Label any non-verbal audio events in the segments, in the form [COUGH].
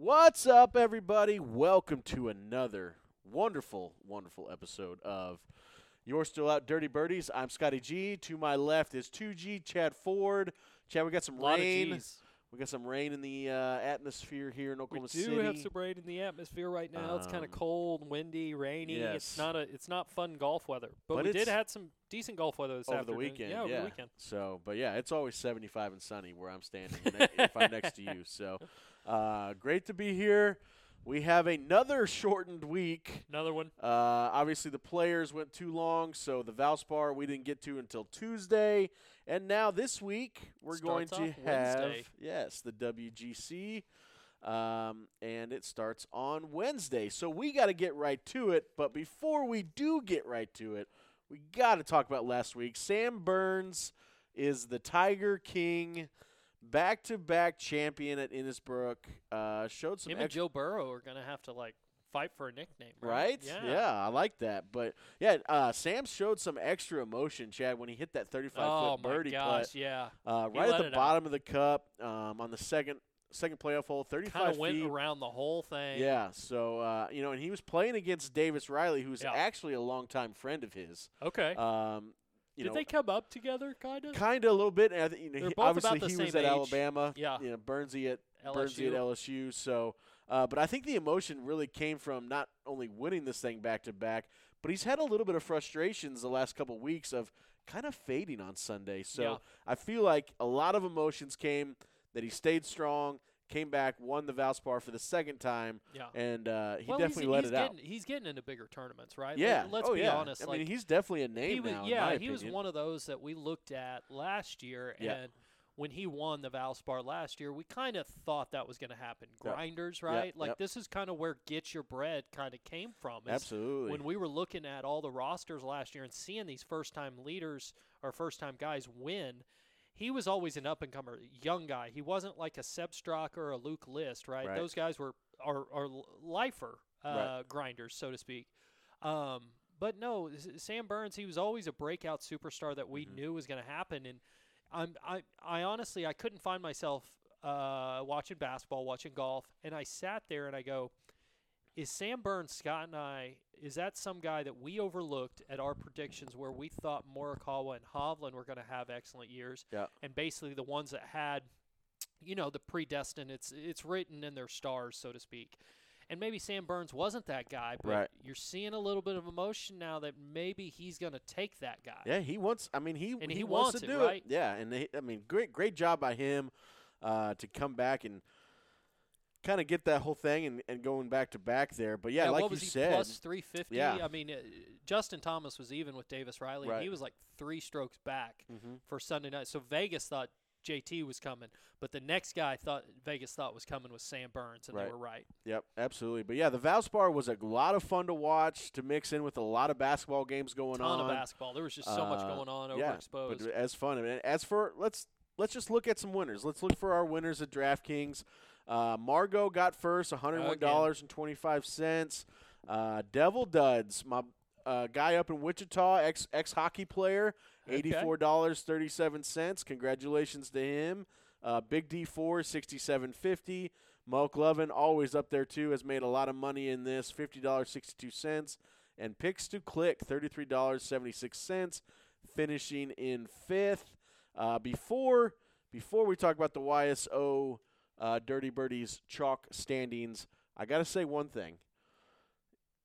What's up, everybody? Welcome to another wonderful, wonderful episode of You're Still Out Dirty Birdies. I'm Scotty G. To my left is 2G Chad Ford. Chad, we got some rain. Gs. We got some rain in the uh, atmosphere here in Oklahoma City. We Oklahoma do City. have some rain in the atmosphere right now. it's kind Um, of cold, windy, rainy. yes. It's not a it's not fun golf weather. But, But we did it's- had some decent golf weather this over the afternoon. weekend. Yeah, over the weekend. So, but yeah, it's always 75 and sunny where I'm standing ne- if I'm next to you. So, [LAUGHS] uh, great to be here. We have another shortened week. Another one. Uh, obviously, the players went too long, so the Valspar we didn't get to until Tuesday. And now this week we're going to have Wednesday. yes the WGC, um, and it starts on Wednesday. So we got to get right to it. But before we do get right to it, we got to talk about last week. Sam Burns is the Tiger King. Back-to-back champion at Innisbrook. Uh, showed some Him and Joe Burrow are gonna have to like fight for a nickname, Right? Yeah. yeah. I like that. But yeah, uh, Sam showed some extra emotion, Chad, when he hit that 35 Oh foot birdie gosh, yeah. putt uh, He right at the it out. bottom of the cup um, on the second second playoff hole, 35 Kind of went feet. around the whole thing. Yeah, so uh, you know, and he was playing against Davis Riley, who's Yeah. actually a longtime friend of his. Okay. Um, you Did know, they come up together, kind of? kind of a little bit. And I think, you know, he- obviously he was at age. Alabama. Yeah. You know, Burnsy at LSU. Burnsy at LSU. So, uh, but I think the emotion really came from not only winning this thing back to back, but he's had a little bit of frustrations the last couple weeks of kind of fading on Sunday. So Yeah. I feel like a lot of emotions came that he stayed strong, came back, won the Valspar for the second time, Yeah. and uh, he well, definitely he's, let he's it out. getting, He's getting into bigger tournaments, right? Like, Yeah. let's oh, be yeah. honest. I like, mean, he's definitely a name was, now. yeah, he was one of those that we looked at last year, Yeah. and when he won the Valspar last year, we kind of thought that was going to happen. Grinders, Yeah, right? Like yep. this is kind of where get your bread kind of came from. Absolutely. When we were looking at all the rosters last year and seeing these first-time leaders or first-time guys win. He was always an up and comer, young guy. He wasn't like a Sepp Straka or a Luke List, right? Right. Those guys were are, are lifer uh, Right. grinders, so to speak. Um, but no, Sam Burns, he was always a breakout superstar that we Mhm. knew was going to happen. And I'm, I, I honestly, I couldn't find myself uh, watching basketball, watching golf, and I sat there and I go, is Sam Burns, Scott and I, is that some guy that we overlooked at our predictions where we thought Morikawa and Hovland were going to have excellent years, Yeah. and basically the ones that had, you know, the predestined, it's it's written in their stars, so to speak. And maybe Sam Burns wasn't that guy, but Right. you're seeing a little bit of emotion now that maybe he's going to take that guy. Yeah, he wants. I mean, he And he, he wants, wants to it, do right? it. Yeah, and he, I mean, great great job by him uh, to come back and kind of get that whole thing and, and going back to back there. But yeah, like what you was he said, plus 350? Yeah. I mean, uh, Justin Thomas was even with Davis Riley. and He was like three strokes back hmm for Sunday night. So Vegas thought JT was coming, but the next guy thought Vegas thought was coming was Sam Burns, and Right. they were right. Yep, absolutely. But yeah, the Valspar was a lot of fun to watch to mix in with a lot of basketball games going Ton on. of basketball. There was just so much Uh, going on, yeah, overexposed. But as fun. And as for let's let's just look at some winners. Let's look for our winners at DraftKings. Uh, Margot got first, one hundred one dollars and twenty five cents. Uh, Devil Duds, my uh, guy up in Wichita, ex ex hockey player, eighty four dollars thirty seven cents. Congratulations to him. Uh, Big D four sixty seven fifty. Mo Lovin always up there too has made a lot of money in this fifty dollars sixty two cents. And picks to click thirty three dollars seventy six cents finishing in fifth. Uh, before before we talk about the YSO uh, Dirty Birdies chalk standings, I got to say one thing.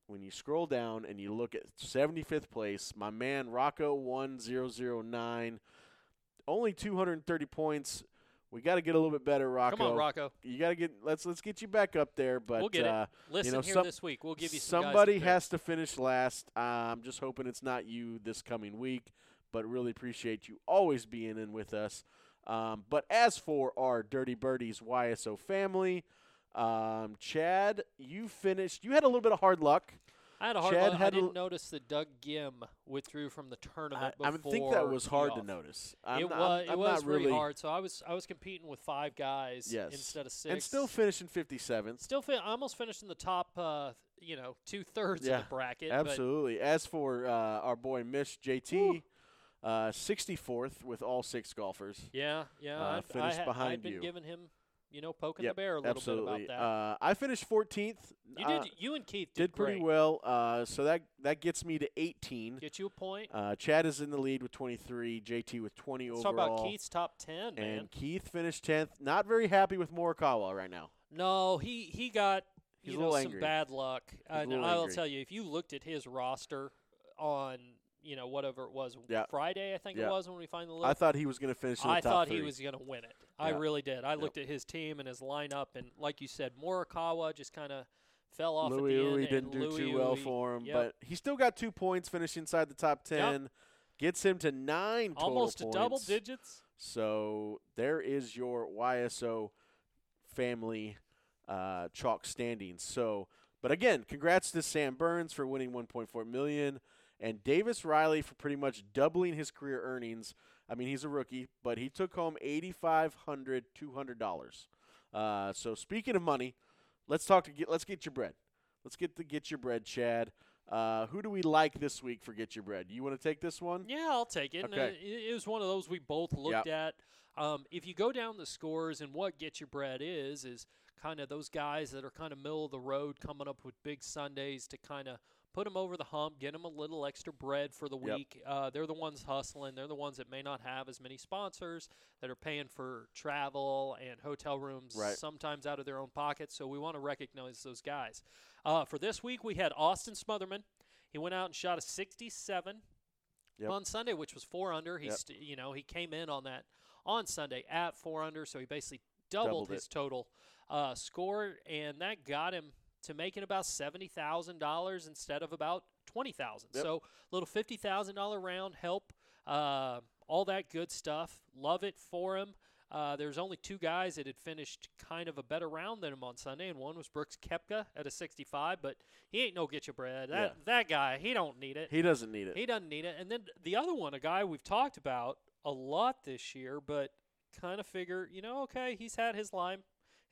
When you scroll down and you look at 75th place, my man Rocco 1009, only 230 points. We got to get a little bit better, Rocco. Come on, Rocco. You got to get let's let's get you back up there, but We'll get it. uh, Listen know, here some- this week. We'll give you some guys to Somebody has to finish last. Uh, I'm just hoping it's not you this coming week, but really appreciate you always being in with us. Um, but as for our Dirty Birdies YSO family, um, Chad, you finished. You had a little bit of hard luck. I had a hard Chad luck. I didn't l- notice that Doug Ghim withdrew from the tournament I before. think that was hard to notice. I'm it not, was. I'm, it was pretty really, hard. So I was. I was competing with five guys Yes. instead of six. and still finishing 57th. Still, fin- I almost finished in the top. Uh, you know, two thirds Yeah, of the bracket. Absolutely. As for uh, our boy Mish JT, uh, 64th with all six golfers. Yeah, yeah. Uh, I've, finished I behind I'd been you. giving him you know, poking Yep, the bear a little Absolutely. bit about that. Uh, I finished 14th. you uh, did. You and Keith did did, pretty well. Uh, so that that gets me to 18. Get you a point. Uh, Chad is in the lead with 23. JT with 20 Let's overall. talk about Keith's top ten, man. and Keith finished 10th. Not very happy with Morikawa right now. No, he he got He's you a know some bad luck. a And little I'll tell you, if you looked at his roster on you know whatever it was Yeah. Friday, I think Yeah. it was when we finally looked. I thought he was going to finish I thought three. he was going to win it. I Yeah. really did. I Yep. looked at his team and his lineup, and like you said, Morikawa just kind of fell off Louis at the Louis didn't do Louis too well for him, yep. but he still got two points, finished inside the top 10. Gets him to nine almost points. double digits. So there is your YSO family uh, chalk standings. So, but again, congrats to Sam Burns for winning 1.4 million, and Davis Riley for pretty much doubling his career earnings. I mean, he's a rookie, but he took home eighty-five hundred, two hundred dollars. Uh, so speaking of money, let's talk to get. Let's get your bread. Let's get the get your bread, Chad. Uh, who do we like this week for get your bread? You want to take this one? Yeah, I'll take it. Okay. uh, it, it was one of those we both looked at. Um, if you go down the scores and what get your bread is, is kind of those guys that are kind of middle of the road coming up with big Sundays to kind of put them over the hump, get them a little extra bread for the Yep. week. Uh, they're the ones hustling. They're the ones that may not have as many sponsors that are paying for travel and hotel rooms, Right. sometimes out of their own pockets. So we want to recognize those guys. Uh, for this week, we had Austin Smotherman. He went out and shot a 67 Yep. on Sunday, which was four under. He, Yep. st- you know, he came in on that on Sunday at four under, so he basically doubled, Doubled it. his total uh, score, and that got him to making about seventy thousand dollars instead of about twenty thousand. Yep. So little fifty thousand dollar round help, uh, all that good stuff. Love it for him. Uh, there's only two guys that had finished kind of a better round than him on Sunday, and one was Brooks Koepka at a 65, but he ain't no get you bread. That Yeah. that guy, he don't need it. He doesn't need it. He doesn't need it. And then the other one, a guy we've talked about a lot this year, but kind of figure, you know, okay, he's had his line,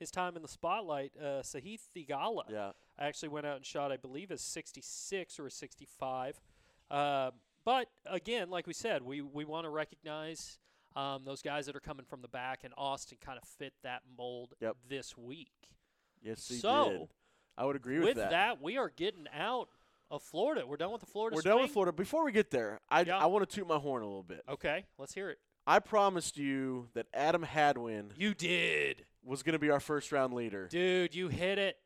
his time in the spotlight. Uh, Sahith Theegala yeah. actually went out and shot, I believe, a 66 or a 65. Uh, but again, like we said, we, we want to recognize um, those guys that are coming from the back, and Austin kind of fit that mold Yep. this week. Yes, he So, did. I would agree with, With that. With that, we are getting out of Florida. We're done with the Florida We're done with? Florida. Before we get there, I, Yeah. I want to toot my horn a little bit. Okay, let's hear it. I promised you that Adam Hadwin You did. was going to be our first round leader. Dude, you hit it.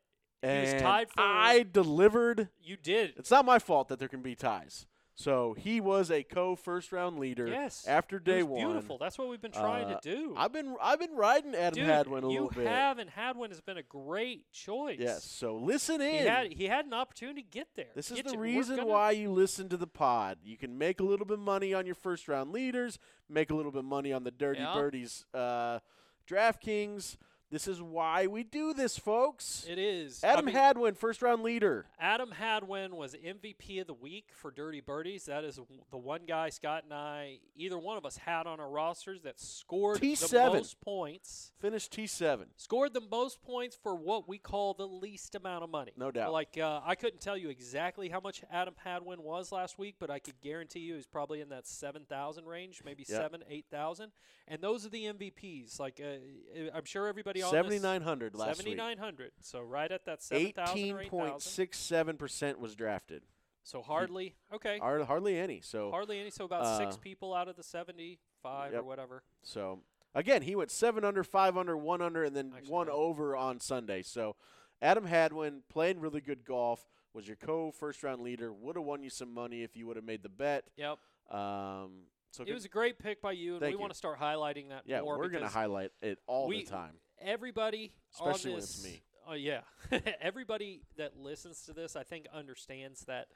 He was tied for- I delivered. You did. It's not my fault that there can be ties. So he was a co first round leader Yes. after day one. beautiful. That's what we've been trying Uh, to do. I've been I've been riding Adam Dude, Hadwin a little bit. You have, and Hadwin has been a great choice. Yes. So listen in. He had he had an opportunity to get there. This is Get the you- reason why you listen to the pod. You can make a little bit of money on your first round leaders, make a little bit of money on the Dirty Yeah. Birdies uh, DraftKings. This is why we do this, folks. It is. I Adam mean, Hadwin, first round leader. Adam Hadwin was MVP of the week for Dirty Birdies. That is the one guy Scott and I, either one of us, had on our rosters that scored the T7. most points. Finished T7. Scored the most points for what we call the least amount of money. No doubt. Like uh, I couldn't tell you exactly how much Adam Hadwin was last week, but I could guarantee you he's probably in that seven thousand range, maybe Yep. seven, eight thousand. And those are the MVPs. Like uh, I'm sure everybody 7,900 last week. 7,900. So right at that 7,000 18.67% was drafted. So hardly, okay, Har- Hardly any. So, hardly any. So about six uh, people out of the 75 or whatever. so again, he went 7 under, 5 under, 1 under, and then Actually, one no. over on Sunday. So Adam Hadwin playing really good golf, was your co first round leader, would have won you some money if you would have made the bet. Yep. Um, so It was a great pick by you, and Thank we you. want to start highlighting that yeah, more we're going to highlight it all we- the time. Everybody Especially on when it's me. Oh yeah, [LAUGHS] everybody that listens to this, I think, understands that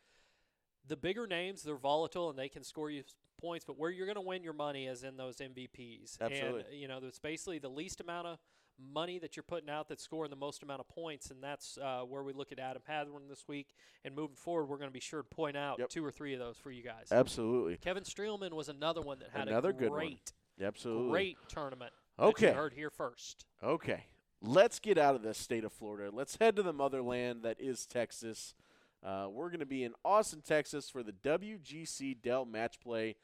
the bigger names they're volatile and they can score you points, but where you're going to win your money is in those MVPs. Absolutely. And you know, it's basically the least amount of money that you're putting out that's scoring the most amount of points, and that's uh, where we look at Adam Hadwin this week. And moving forward, we're going to be sure to point out Yep. two or three of those for you guys. Absolutely. Kevin Streelman was another one that had Another a good one. great, Absolutely. great tournament. Okay. heard here first. Okay. Let's get out of the state of Florida. Let's head to the motherland that is Texas. Uh, we're going to be in Austin, Texas for the WGC Dell Match Play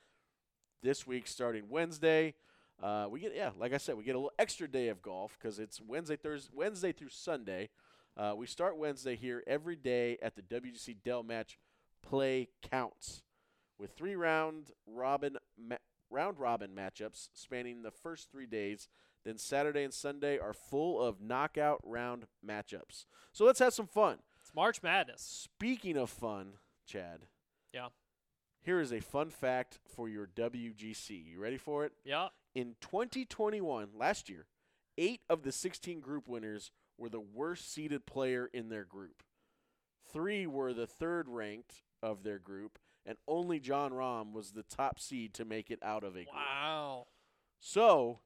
this week starting Wednesday. Uh, we get yeah, like I said, we get a little extra day of golf because it's Wednesday, Thursday, Wednesday through Sunday. Uh, we start Wednesday here every day at the WGC Dell Match Play Counts with three round robin ma- round robin matchups spanning the first three days. Then Saturday and Sunday are full of knockout round matchups. So let's have some fun. It's March Madness. Speaking of fun, Chad. Yeah. Here is a fun fact for your WGC. You ready for it? Yeah. In 2021, last year, eight of the 16 group winners were the worst seeded player in their group. Three were the third ranked of their group, and only Jon Rahm was the top seed to make it out of a group. Wow. So,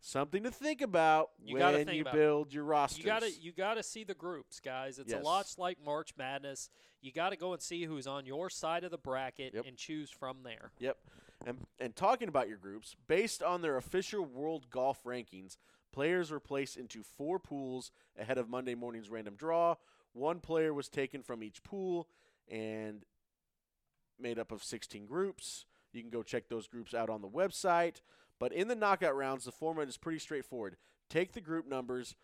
something to think about You when think you about it. build your roster. You gotta you gotta see the groups, guys. It's Yes. a lot like March Madness. You gotta go and see who's on your side of the bracket Yep. and choose from there. Yep. And and talking about your groups, based on their official world golf rankings, players were placed into four pools ahead of Monday morning's random draw. One player was taken from each pool and made up of 16 groups. You can go check those groups out on the website. But in the knockout rounds, the format is pretty straightforward. Take the group numbers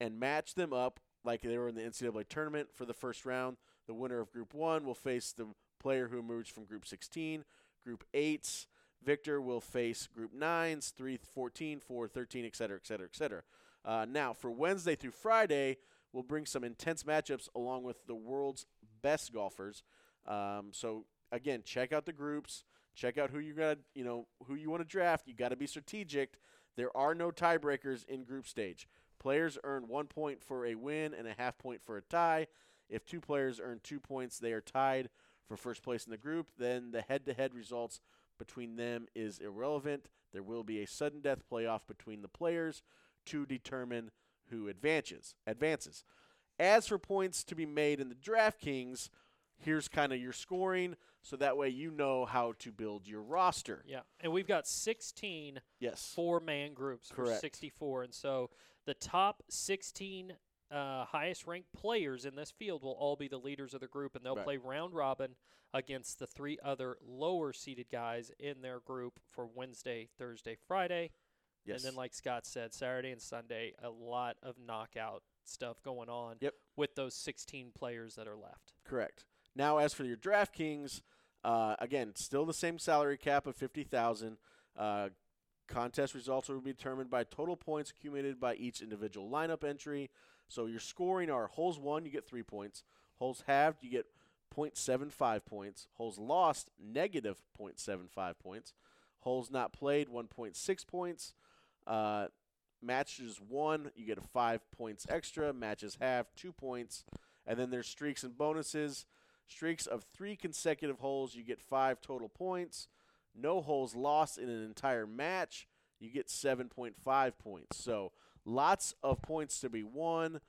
and match them up like they were in the NCAA tournament for the first round. The winner of Group 1 will face the player who emerged from Group 16. Group 8's Victor will face Group 9's 3, 14, 4, 13, et cetera, et cetera, et cetera. Uh, now, for Wednesday through Friday, we'll bring some intense matchups along with the world's best golfers. Um, so, again, check out the groups. Check out who you got, you know, who you want to draft. You got to be strategic. There are no tiebreakers in group stage. Players earn one point for a win and a half point for a tie. If two players earn two points, they are tied for first place in the group. Then the head-to-head results between them is irrelevant. There will be a sudden death playoff between the players to determine who advances. Advances. As for points to be made in the DraftKings, here's kind of your scoring, so that way you know how to build your roster. Yeah. And we've got 16 Yes. four man groups for 64. And so the top 16 uh, highest ranked players in this field will all be the leaders of the group, and they'll Right. play round robin against the three other lower seeded guys in their group for Wednesday, Thursday, Friday. Yes. And then, like Scott said, Saturday and Sunday, a lot of knockout stuff going on Yep. with those 16 players that are left. Correct. Now, as for your DraftKings, uh, again, still the same salary cap of fifty thousand. Uh, contest results will be determined by total points accumulated by each individual lineup entry. So your scoring are holes won, you get three points. Holes halved, you get 0.75 points. Holes lost, negative 0.75 points. Holes not played, 1.6 points. Uh, matches won, you get a five points extra. Matches halved, two points. And then there's streaks and bonuses. Streaks of three consecutive holes, you get five total points. No holes lost in an entire match, you get 7.5 points. So lots of points to be won.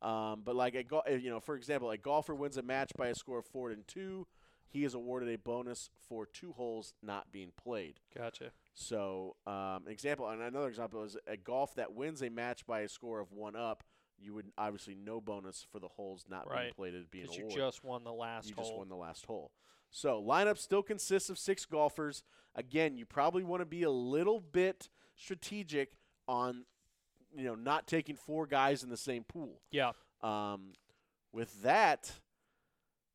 Um, but like a go- uh, you know, for example, a golfer wins a match by a score of four and two, he is awarded a bonus for two holes not being played. Gotcha. So, um, example, and another example is a golf that wins a match by a score of one up. You would obviously no bonus for the holes not being Right. played as being Because you awarded. just won the last you hole. just won the last hole. So lineup still consists of six golfers. Again, you probably want to be a little bit strategic on, you know, not taking four guys in the same pool. yeah. Um, with that,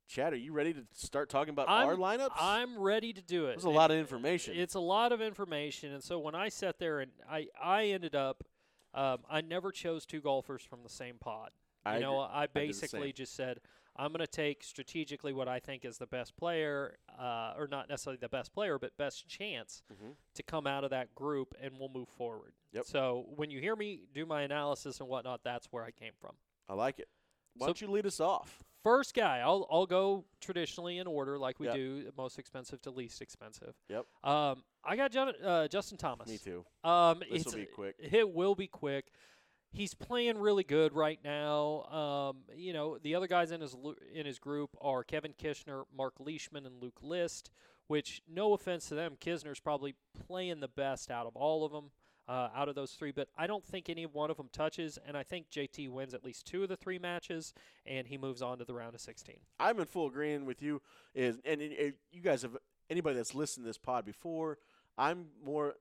Chad, are you ready to start talking about I'm- our lineups? I'm ready to do it. There's a And lot of information. It's a lot of information, and so when I sat there and I I ended up, um, I never chose two golfers from the same pod. I you know, agree. I basically just said I'm going to take strategically what I think is the best player, uh, or not necessarily the best player, but best chance Mhm. to come out of that group, and we'll move forward. Yep. So when you hear me do my analysis and whatnot, that's where I came from. I like it. Why So- don't you lead us off? First guy, I'll I'll go traditionally in order like we Yep. do, most expensive to least expensive. Yep. Um, I got Jon- uh, Justin Thomas. Me too. Um, This will be quick. It will be quick. He's playing really good right now. Um, you know, the other guys in his in his group are Kevin Kisner, Mark Leishman, and Luke List. Which, no offense to them, Kisner's probably playing the best out of all of them, uh, out of those three. But I don't think any one of them touches, and I think JT wins at least two of the three matches, and he moves on to the round of 16. I'm in full agreement with you. Is and, and, you guys have anybody that's listened to this pod before? I'm more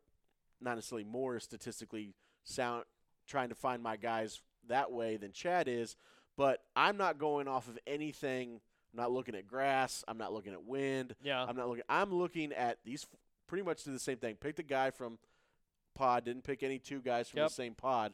not necessarily more statistically sound trying to find my guys that way than Chad is, but I'm not going off of anything. I'm not looking at grass. I'm not looking at wind. Yeah. I'm not looking. I'm looking at these. Pretty much do the same thing. Picked a guy from pod. Didn't pick any two guys from Yep. the same pod.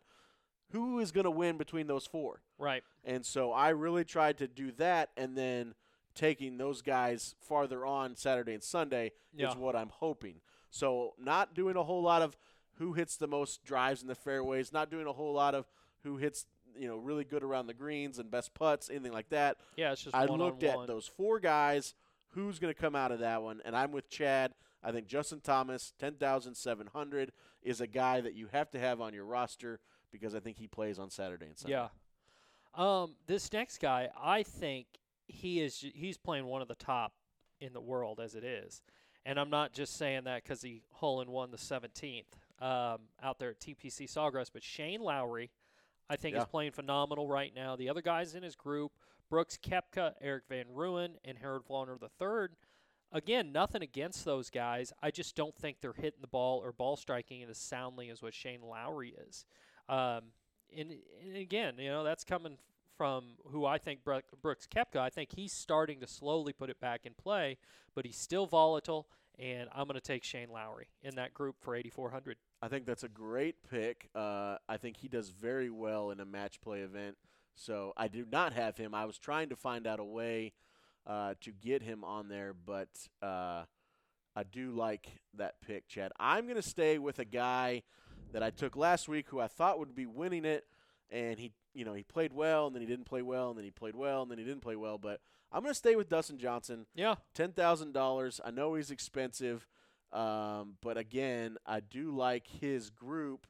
Who is going to win between those four? right. And so I really tried to do that, and then taking those guys farther on Saturday and Sunday Yeah. is what I'm hoping. So not doing a whole lot of who hits the most drives in the fairways, not doing a whole lot of who hits you know really good around the greens and best putts, anything like that. Yeah, it's just I looked on at those four guys. Who's going to come out of that one? And I'm with Chad. I think Justin Thomas, ten thousand seven hundred, is a guy that you have to have on your roster because I think he plays on Saturday and Sunday. Yeah. Um, this next guy, I think he is he's playing one of the top in the world as it is, and I'm not just saying that because he hole in one the 17th um, out there at TPC Sawgrass, but Shane Lowry, I think Yeah. is playing phenomenal right now. The other guys in his group, Brooks Koepka, Erik van Rooyen, and Harold Varner III. Again, nothing against those guys. I just don't think they're hitting the ball or ball striking it as soundly as what Shane Lowry is. Um, and, and again, you know, that's coming from who I think Brooks Koepka. I think he's starting to slowly put it back in play, but he's still volatile. And I'm going to take Shane Lowry in that group for 8,400. I think that's a great pick. Uh, I think he does very well in a match play event. So I do not have him. I was trying to find out a way uh, to get him on there, but uh, I do like that pick, Chad. I'm going to stay with a guy that I took last week who I thought would be winning it, and he, you know, he played well, and then he didn't play well, and then he played well, and then he didn't play well. But I'm going to stay with Dustin Johnson Yeah. ten thousand dollars. I know he's expensive, um, but again, I do like his group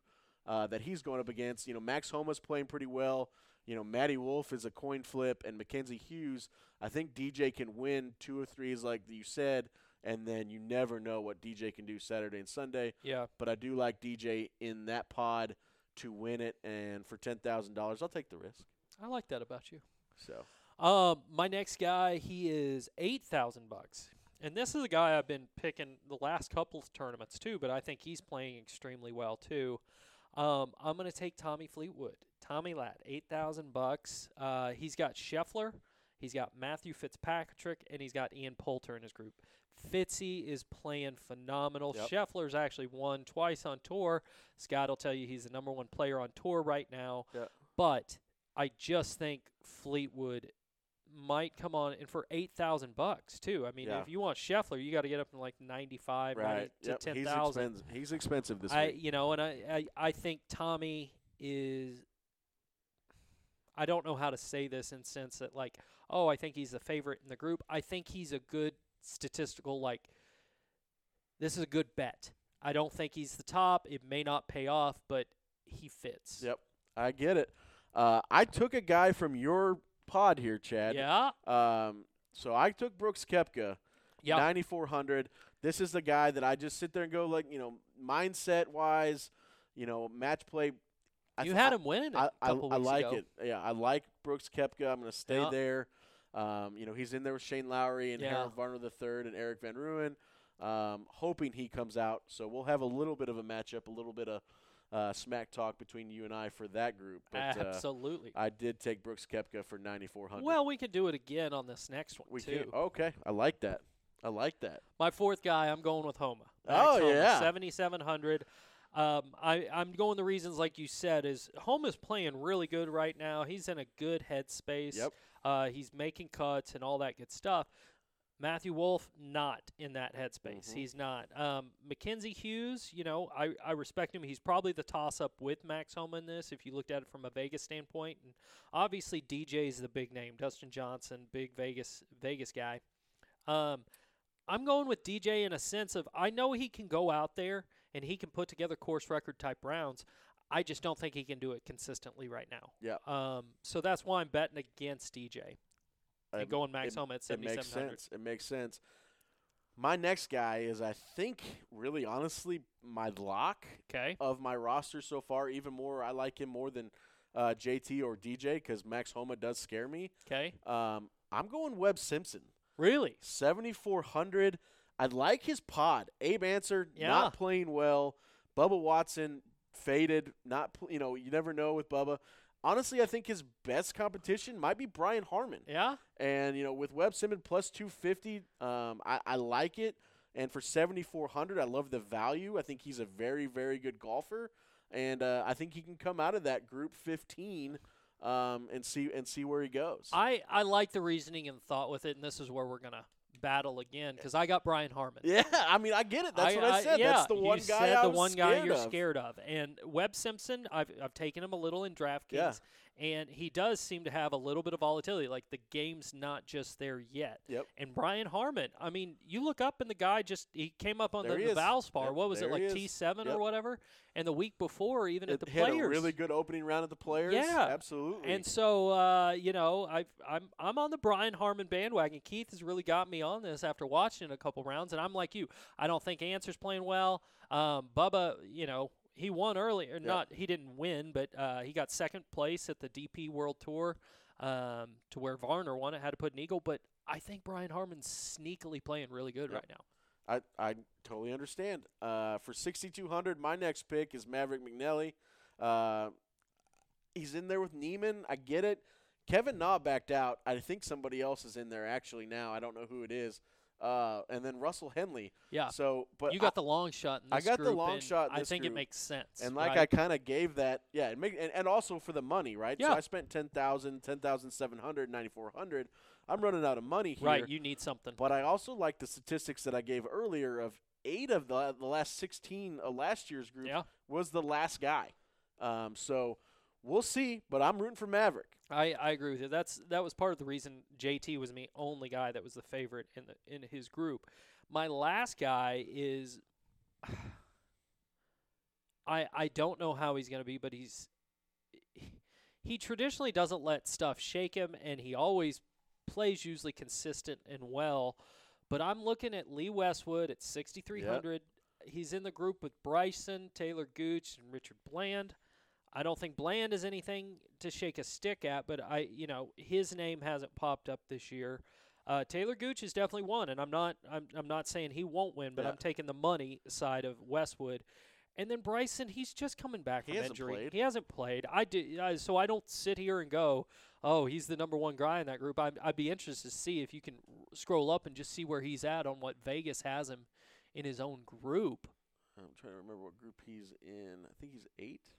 uh, that he's going up against. You know, Max Homa's playing pretty well. You know, Matty Wolff is a coin flip, and Mackenzie Hughes. I think DJ can win two or threes, like you said, and then you never know what DJ can do Saturday and Sunday. Yeah. But I do like DJ in that pod to win it, and for ten thousand dollars, I'll take the risk. I like that about you. So Um, my next guy, he is eight thousand bucks, and this is a guy I've been picking the last couple of tournaments too. But I think he's playing extremely well too. Um, I'm going to take Tommy Fleetwood, Tommy eight thousand bucks. Uh, he's got Scheffler, he's got Matthew Fitzpatrick, and he's got Ian Poulter in his group. Fitzy is playing phenomenal. Yep. Scheffler's actually won twice on tour. Scott will tell you he's the number one player on tour right now. Yep. But I just think Fleetwood might come on and for eight thousand bucks too. I mean, Yeah. if you want Scheffler, you got to get up to like ninety five, right, to yep, ten he's expensive. He's expensive this I week. you know, and I, I I think Tommy is. I don't know how to say this in sense that like, oh, I think he's the favorite in the group. I think he's a good statistical like. This is a good bet. I don't think he's the top. It may not pay off, but he fits. Yep, I get it. Uh, I took a guy from your pod here, Chad. Yeah. Um, so I took Brooks Koepka, Yeah. 9400. This is the guy that I just sit there and go like, you know, mindset wise, you know, match play. I you th- had him winning a I, I, I like ago. it. Yeah, I like Brooks Koepka. I'm going to stay Yeah. there. Um, you know, he's in there with Shane Lowry and Yeah. Harold Varner III and Erik van Rooyen. Um, hoping he comes out. So we'll have a little bit of a matchup, a little bit of uh, smack talk between you and I for that group. But uh, Absolutely. I did take Brooks Koepka for 9400. well, we could do it again on this next one we too. can. Okay, I like that. I like that. My fourth guy, I'm going with Homa. Oh, Homa, yeah. 7700. Um, I, I'm going the reasons like you said is Homa's playing really good right now. He's in a good headspace. Yep. Uh, he's making cuts and all that good stuff. Matthew Wolff not in that headspace. Mhm. He's not. Um, Mackenzie Hughes, you know, I, I respect him. He's probably the toss up with Max Homa in this if you looked at it from a Vegas standpoint. And obviously DJ's the big name. Dustin Johnson, big Vegas Vegas guy. Um, I'm going with DJ in a sense of I know he can go out there and he can put together course record type rounds. I just don't think he can do it consistently right now. Yeah. Um, so that's why I'm betting against DJ and Um, going Max it- Homa at It makes 7700. sense. It makes sense. My next guy is, I think, really honestly, my lock Okay. of my roster so far. Even more, I like him more than uh, JT or DJ because Max Homa does scare me. Okay. Um, I'm going Webb Simpson, Really? 7400. I like his pod. Abe Ancer Yeah. not playing well, Bubba Watson faded. Not pl- you know you never know with Bubba. Honestly, I think his best competition might be Brian Harman. Yeah. And you know, with Webb Simpson plus 250, um, I, I like it. And for 7,400, I love the value. I think he's a very, very good golfer, and uh, I think he can come out of that group 15 um, and see and see where he goes. I, I like the reasoning and thought with it, and this is where we're gonna battle again because I got Brian Harman. yeah, I mean, I get it. That's I, what I said. yeah, That's the one you guy. said I the one guy you're of. scared of, and Webb Simpson. I've I've taken him a little in DraftKings, Yeah. And he does seem to have a little bit of volatility. Like the game's not just there yet. Yep. And Brian Harman. I mean, you look up and the guy just he came up on There the, he the. Valspar. Yep, What was it like. T seven Yep. or whatever? And the week before, even at the hit players, a really good opening round at the players. Yeah. absolutely. And so, uh, you know, I've, I'm I'm on the Brian Harman bandwagon. Keith has really got me on this after watching a couple rounds, and I'm like you. I don't think Ancer's playing well. Um, Bubba, you know, he won earlier. or not. He didn't win, but uh, he got second place at the DP World Tour, um, to where Varner won it. Had to put an eagle, but I think Brian Harman's sneakily playing really good Yep. right now. I, I totally understand. Uh, for 6,200, my next pick is Maverick McNealy. Uh, he's in there with Niemann. I get it. Kevin Na backed out. I think somebody else is in there actually now. I don't know who it is. Uh, and then Russell Henley. Yeah. So, but you got the long shot in I got the long shot in I think it makes sense. and like right? I kind of gave that, yeah, it make, and, and also for the money, right? So Yeah. I spent 10,000, 10,700, 9,400. I'm running out of money here. right, you need something. But I also like the statistics that I gave earlier of eight of the the last 16 of last year's group Yeah. was the last guy. Um, so we'll see, but I'm rooting for Maverick. I, I agree with you. That's that was part of the reason JT was the only guy that was the favorite in the in his group. My last guy is [SIGHS] I I don't know how he's going to be, but he's he traditionally doesn't let stuff shake him and he always plays usually consistent and well. But I'm looking at Lee Westwood at 6300. He's in the group with Bryson, Taylor Gooch, and Richard Bland. I don't think Bland is anything to shake a stick at, but I, you know, his name hasn't popped up this year. Uh, Taylor Gooch is definitely one, and I'm not, I'm, I'm not saying he won't win, but Yeah. I'm taking the money side of Westwood. And then Bryson, he's just coming back He from injury. played. He hasn't played. I do, I, so I don't sit here and go, oh, he's the number one guy in that group. I'd, I'd be interested to see if you can r- scroll up and just see where he's at on what Vegas has him in his own group. I'm trying to remember what group he's in. I think he's eight,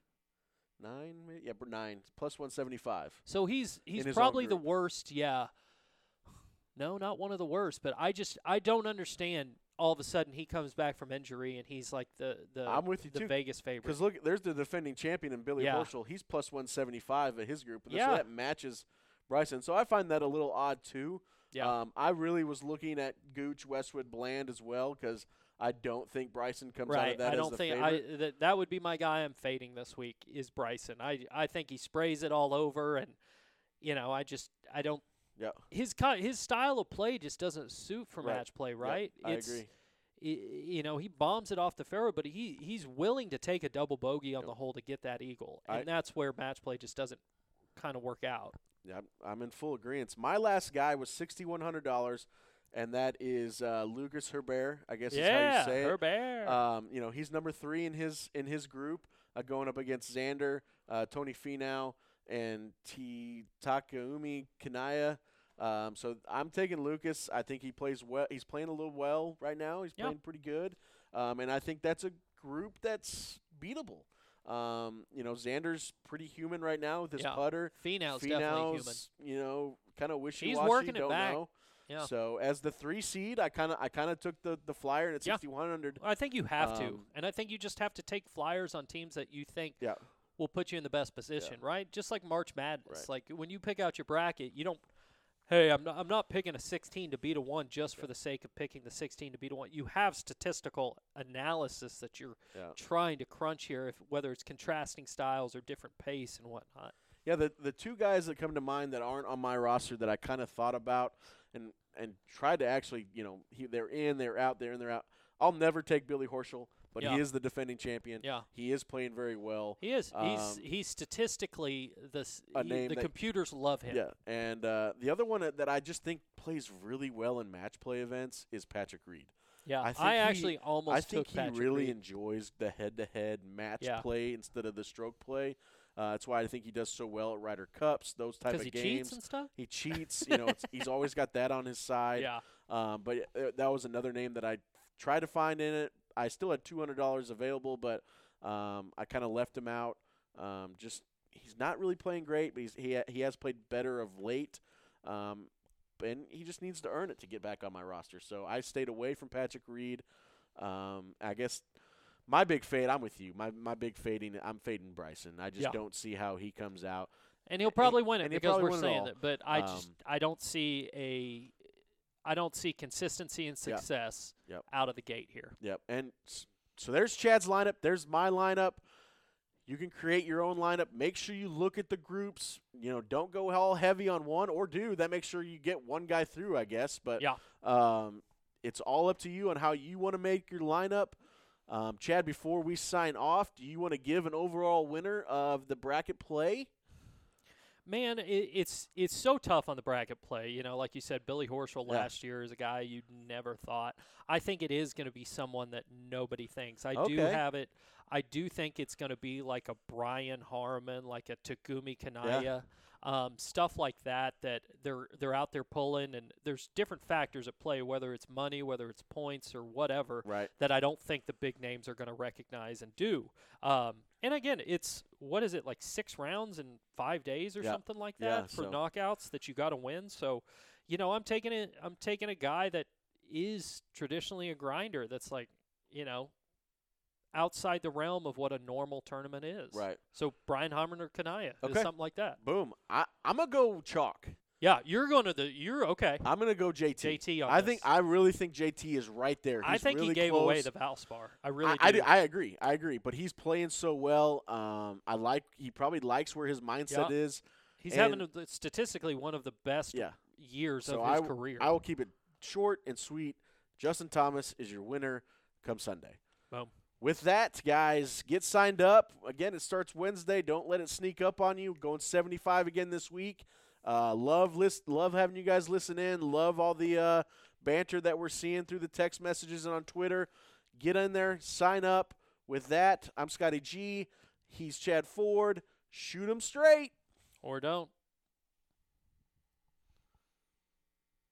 nine, maybe. Yeah, but nine plus 175. So he's he's probably the worst. Yeah. No, not one of the worst, but I just I don't understand. All of a sudden, he comes back from injury and he's like the the I'm with you the too. Vegas favorite. Because look, there's the defending champion in Billy Yeah. Horschel. He's plus 175 at his group. and Yeah. So that matches Bryson. So I find that a little odd too. Yeah. Um, I really was looking at Gooch, Westwood, Bland as well because I don't think Bryson comes out of that I as don't the think favorite. I that that would be my guy. I'm fading this week is Bryson. I I think he sprays it all over, and you know I just I don't yeah, his ki- his style of play just doesn't suit for Right. match play. Yep, Right. I it's, agree. you know, he bombs it off the fairway, but he he's willing to take a double bogey on Yep. the hole to get that eagle, I- and that's where match play just doesn't kind of work out. Yeah, I'm- I'm in full agreement. My last guy was sixty-one hundred dollars, and that is uh, Lucas Herbert. I guess is how you say it. Herbert. Um, you know, he's number three in his in his group, uh, going up against Xander, uh, Tony Finau, and T Takumi Kanaya. Um, so I'm taking Lucas. I think he plays well. He's playing a little well right now. He's Yeah. playing pretty good, um, and I think that's a group that's beatable. Um, you know, Xander's pretty human right now with his Yeah. putter. Finau's definitely human. You know, kind of wishy He's washy. working it don't back. know. Yeah. So as the three seed, I kind of I kind of took the the flyer at Yeah. 6100. I think you have to, Um, and I think you just have to take flyers on teams that you think Yeah. will put you in the best position, right? Just like March Madness. Right. Like when you pick out your bracket, you don't. Hey, I'm not. I'm not picking a 16 to beat a one just for the sake of picking the 16 to beat a one. You have statistical analysis that you're Yeah. trying to crunch here, if whether it's contrasting styles or different pace and whatnot. Yeah, the the two guys that come to mind that aren't on my roster that I kind of thought about and and tried to actually, you know, he, they're in, they're out, they're in, they're out. I'll never take Billy Horschel, but Yeah. he is the defending champion. Yeah, He is playing very well. he is. he's Um, he's statistically the a he- name the that- computers love him. Yeah, and uh, the other one that that I just think plays really well in match play events is Patrick Reed. Yeah, I think he- actually almost I think took he Patrick really Reed. enjoys the head-to-head match Yeah. play instead of the stroke play. Uh, that's why I think he does so well at Ryder Cups, those type of he games. cheats and stuff. He cheats, you know. It's, [LAUGHS] he's always got that on his side. Yeah, Um, but uh, that was another name that I tried to find in it. I still had two hundred dollars available, but um, I kind of left him out. Um, just he's not really playing great, but he's, he ha- he has played better of late. Um, and he just needs to earn it to get back on my roster. So I stayed away from Patrick Reed. Um, I guess my big fade. I'm with you. My my big fading. I'm fading Bryson. I just Yeah. don't see how he comes out. and he'll probably win it and because we're it saying that. But I just Um, I don't see a I don't see consistency and success Yep. out of the gate here. Yep. And so there's Chad's lineup. There's my lineup. You can create your own lineup. Make sure you look at the groups. You know, don't go all heavy on one or do that. Make sure you get one guy through, I guess. But Yeah. um, it's all up to you on how you want to make your lineup. Um, Chad, before we sign off, do you want to give an overall winner of the bracket play? Man, it, it's it's so tough on the bracket play. You know, like you said, Billy Horschel Yeah. last year is a guy you never thought. I think it is going to be someone that nobody thinks. I do have it. I do think it's going to be like a Brian Harman, like a Takumi Kanaya, um, stuff like that. That they're they're out there pulling, and there's different factors at play, whether it's money, whether it's points, or whatever Right. that I don't think the big names are going to recognize and do. Um, and again, it's what is it like six rounds in five days or Yeah. something like Yeah, that for so- knockouts that you got to win. So, you know, I'm taking it. I'm taking a guy that is traditionally a grinder. That's like, you know, outside the realm of what a normal tournament is. Right. So Brian Harman or Kanaya, is something like that. Boom. I, I'm going to go chalk. Yeah, you're going to the. You're okay. I'm going to go JT. JT on I this. think I really think JT is right there. I think really he gave close. away the Valspar. I really I, I, do. do- I agree. I agree. But he's playing so well. Um, I like. He probably likes where his mindset Yeah. is. He's having a, statistically one of the best Yeah. years So of his w- career. I will keep it short and sweet. Justin Thomas is your winner come Sunday. Boom. With that, guys, get signed up. Again, it starts Wednesday. Don't let it sneak up on you. Going 75 again this week. Uh, love list, love having you guys listen in. Love all the uh, banter that we're seeing through the text messages and on Twitter. Get in there, sign up. With that, I'm Scotty G. He's Chad Ford. Shoot 'em straight. or don't.